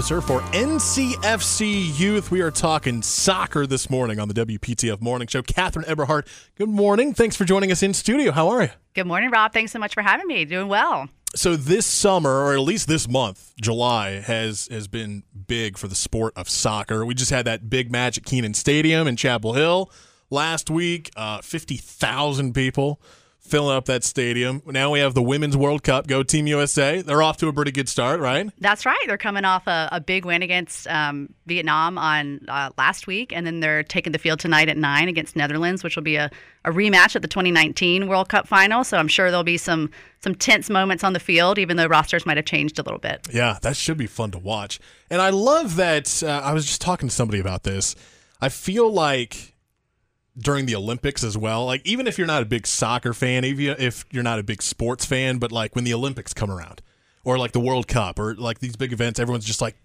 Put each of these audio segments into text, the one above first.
officer for NCFC Youth. We are talking soccer this morning on the WPTF Morning Show. Katharine Eberhardt, good morning. Thanks for joining us in studio. How are you? Good morning, Rob. Thanks so much for having me. Doing well. So this summer, or at least this month, July has has been big for the sport of soccer. We just had that big match at Kenan Stadium in Chapel Hill last week. Uh, Fifty thousand people filling up that stadium. Now we have the Women's World Cup. Go Team USA. They're off to a pretty good start, right? That's right. They're coming off a, a big win against um, Vietnam on uh, last week, and then they're taking the field tonight at nine against Netherlands, which will be a, a rematch at the 2019 World Cup final. So I'm sure there'll be some some tense moments on the field, even though rosters might have changed a little bit. Yeah, that should be fun to watch. And I love that. Uh, I was just talking to somebody about this. I feel like during the Olympics as well. Like even if you're not a big soccer fan, even if you're not a big sports fan, but like when the Olympics come around or like the World Cup or like these big events, everyone's just like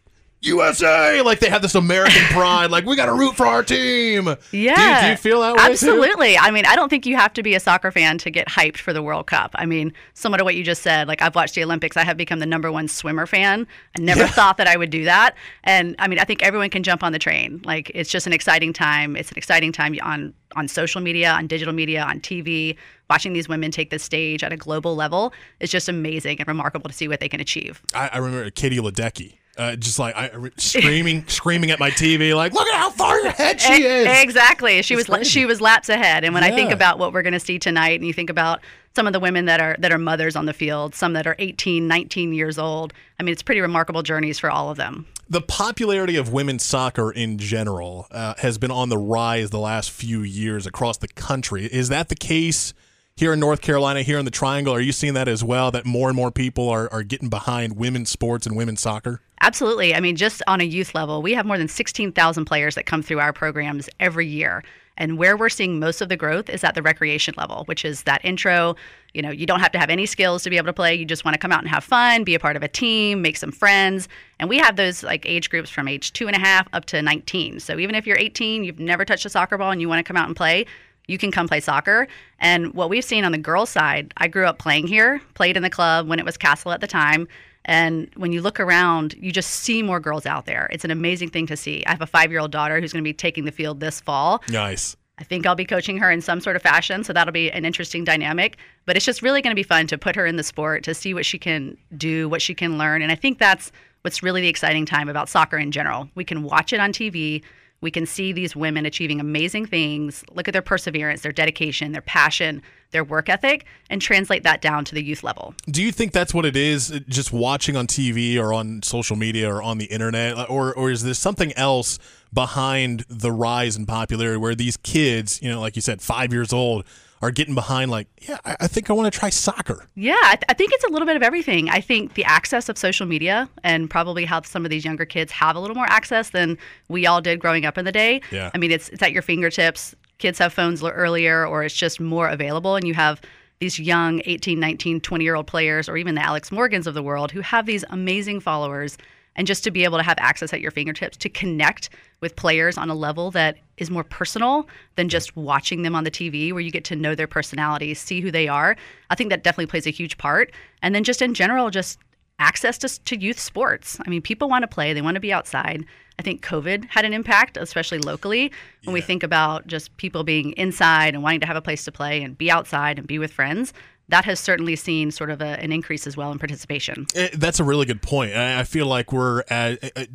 USA, like they have this American pride, like we got to root for our team. Yeah, do you, do you feel that way? Absolutely. Too? I mean, I don't think you have to be a soccer fan to get hyped for the World Cup. I mean, similar to what you just said, like I've watched the Olympics, I have become the number one swimmer fan. I never yeah. thought that I would do that, and I mean, I think everyone can jump on the train. Like it's just an exciting time. It's an exciting time on on social media, on digital media, on TV. Watching these women take the stage at a global level is just amazing and remarkable to see what they can achieve. I, I remember Katie Ledecky uh, just like I, screaming, screaming at my TV, like, "Look at how far ahead she is!" Exactly, she it's was crazy. she was laps ahead. And when yeah. I think about what we're going to see tonight, and you think about some of the women that are that are mothers on the field, some that are 18, 19 years old. I mean, it's pretty remarkable journeys for all of them. The popularity of women's soccer in general uh, has been on the rise the last few years across the country. Is that the case? Here in North Carolina, here in the Triangle, are you seeing that as well? That more and more people are, are getting behind women's sports and women's soccer? Absolutely. I mean, just on a youth level, we have more than 16,000 players that come through our programs every year. And where we're seeing most of the growth is at the recreation level, which is that intro. You know, you don't have to have any skills to be able to play. You just want to come out and have fun, be a part of a team, make some friends. And we have those like age groups from age two and a half up to 19. So even if you're 18, you've never touched a soccer ball, and you want to come out and play, you can come play soccer. And what we've seen on the girls' side, I grew up playing here, played in the club when it was CASL at the time. And when you look around, you just see more girls out there. It's an amazing thing to see. I have a five year old daughter who's going to be taking the field this fall. Nice. I think I'll be coaching her in some sort of fashion, so that'll be an interesting dynamic. But it's just really going to be fun to put her in the sport, to see what she can do, what she can learn. And I think that's what's really the exciting time about soccer in general. We can watch it on TV, we can see these women achieving amazing things, look at their perseverance, their dedication, their passion, their work ethic, and translate that down to the youth level. Do you think that's what it is, just watching on TV or on social media or on the internet? Or, or is there something else behind the rise in popularity where these kids, you know, like you said, five years old, are getting behind like yeah i, I think i want to try soccer. Yeah I, th- I, think it's a little bit of everything. I think the access of social media and probably how some of these younger kids have a little more access than we all did growing up in the day. Yeah. i mean it's, it's at your fingertips. Kids have phones earlier or it's just more available and you have these young 18 19 20 year old players or even the alex morgans of the world who have these amazing followers and just to be able to have access at your fingertips to connect with players on a level that is more personal than just watching them on the TV, where you get to know their personalities, see who they are. I think that definitely plays a huge part. And then just in general, just access to, to youth sports. I mean, people want to play, they want to be outside. I think COVID had an impact, especially locally, when yeah. we think about just people being inside and wanting to have a place to play and be outside and be with friends that has certainly seen sort of a, an increase as well in participation. It, eh, that's a really good point. I, I feel like we're at, at,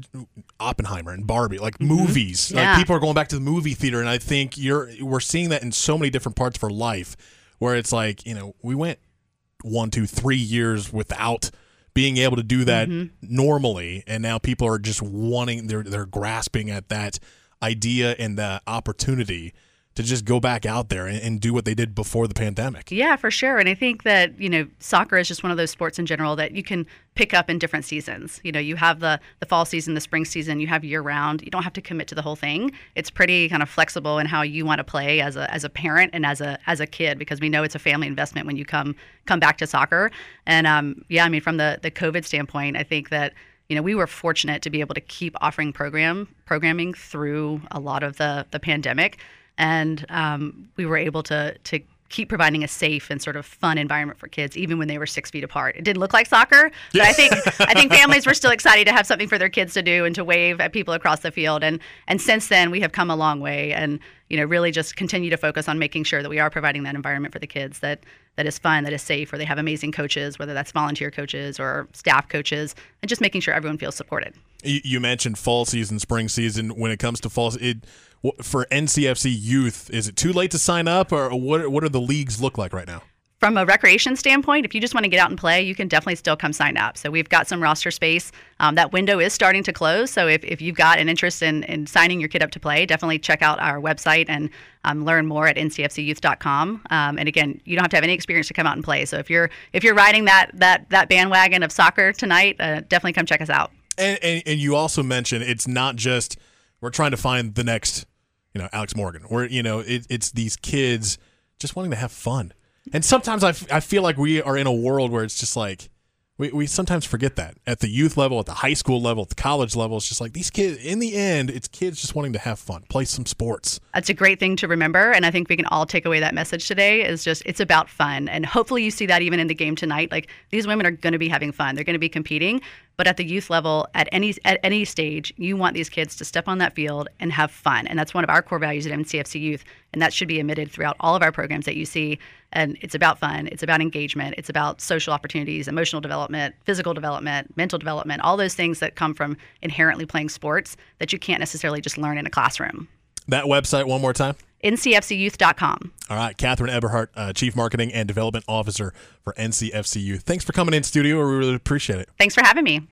Oppenheimer and Barbie, like mm-hmm. movies. Yeah. Like people are going back to the movie theater, and I think you're we're seeing that in so many different parts of our life, where it's like you know we went one, two, three years without being able to do that mm-hmm. normally, and now people are just wanting they're they're grasping at that idea and the opportunity to just go back out there and, and, do what they did before the pandemic. Yeah, for sure. And I think that, you know, soccer is just one of those sports in general that you can pick up in different seasons. You know, you have the the fall season, the spring season, you have year round. You don't have to commit to the whole thing. It's pretty kind of flexible in how you want to play as a as a parent and as a as a kid because we know it's a family investment when you come come back to soccer. And um, yeah, I mean from the the COVID standpoint, I think that you know, we were fortunate to be able to keep offering program programming through a lot of the the pandemic and um, we were able to to keep providing a safe and sort of fun environment for kids, even when they were six feet apart. It didn't look like soccer, but I think I think families were still excited to have something for their kids to do and to wave at people across the field. And and since then, we have come a long way, and you know, really just continue to focus on making sure that we are providing that environment for the kids that that is fun, that is safe, where they have amazing coaches, whether that's volunteer coaches or staff coaches, and just making sure everyone feels supported. You mentioned fall season, spring season. When it comes to fall, it for NCFC youth, is it too late to sign up, or what? What do the leagues look like right now? From a recreation standpoint, if you just want to get out and play, you can definitely still come sign up. So we've got some roster space. Um, that window is starting to close. So if, if you've got an interest in, in signing your kid up to play, definitely check out our website and um, learn more at ncfcyouth.com. Um, and again, you don't have to have any experience to come out and play. So if you're if you're riding that that that bandwagon of soccer tonight, uh, definitely come check us out. And, and, and you also mentioned it's not just we're trying to find the next you know Alex Morgan. Where you know it, it's these kids just wanting to have fun. And sometimes I, f- I feel like we are in a world where it's just like we, we sometimes forget that at the youth level, at the high school level, at the college level. It's just like these kids. In the end, it's kids just wanting to have fun, play some sports. That's a great thing to remember, and I think we can all take away that message today. Is just it's about fun, and hopefully you see that even in the game tonight. Like these women are going to be having fun. They're going to be competing, but at the youth level, at any at any stage, you want these kids to step on that field and have fun, and that's one of our core values at NCFC Youth, and that should be emitted throughout all of our programs that you see. And it's about fun, it's about engagement, it's about social opportunities, emotional development, physical development, mental development, all those things that come from inherently playing sports that you can't necessarily just learn in a classroom. That website one more time ncfcyouth.com. All right, Katharine Eberhardt, uh, Chief Marketing and Development Officer for NCFC Youth. Thanks for coming in studio. We really appreciate it. Thanks for having me.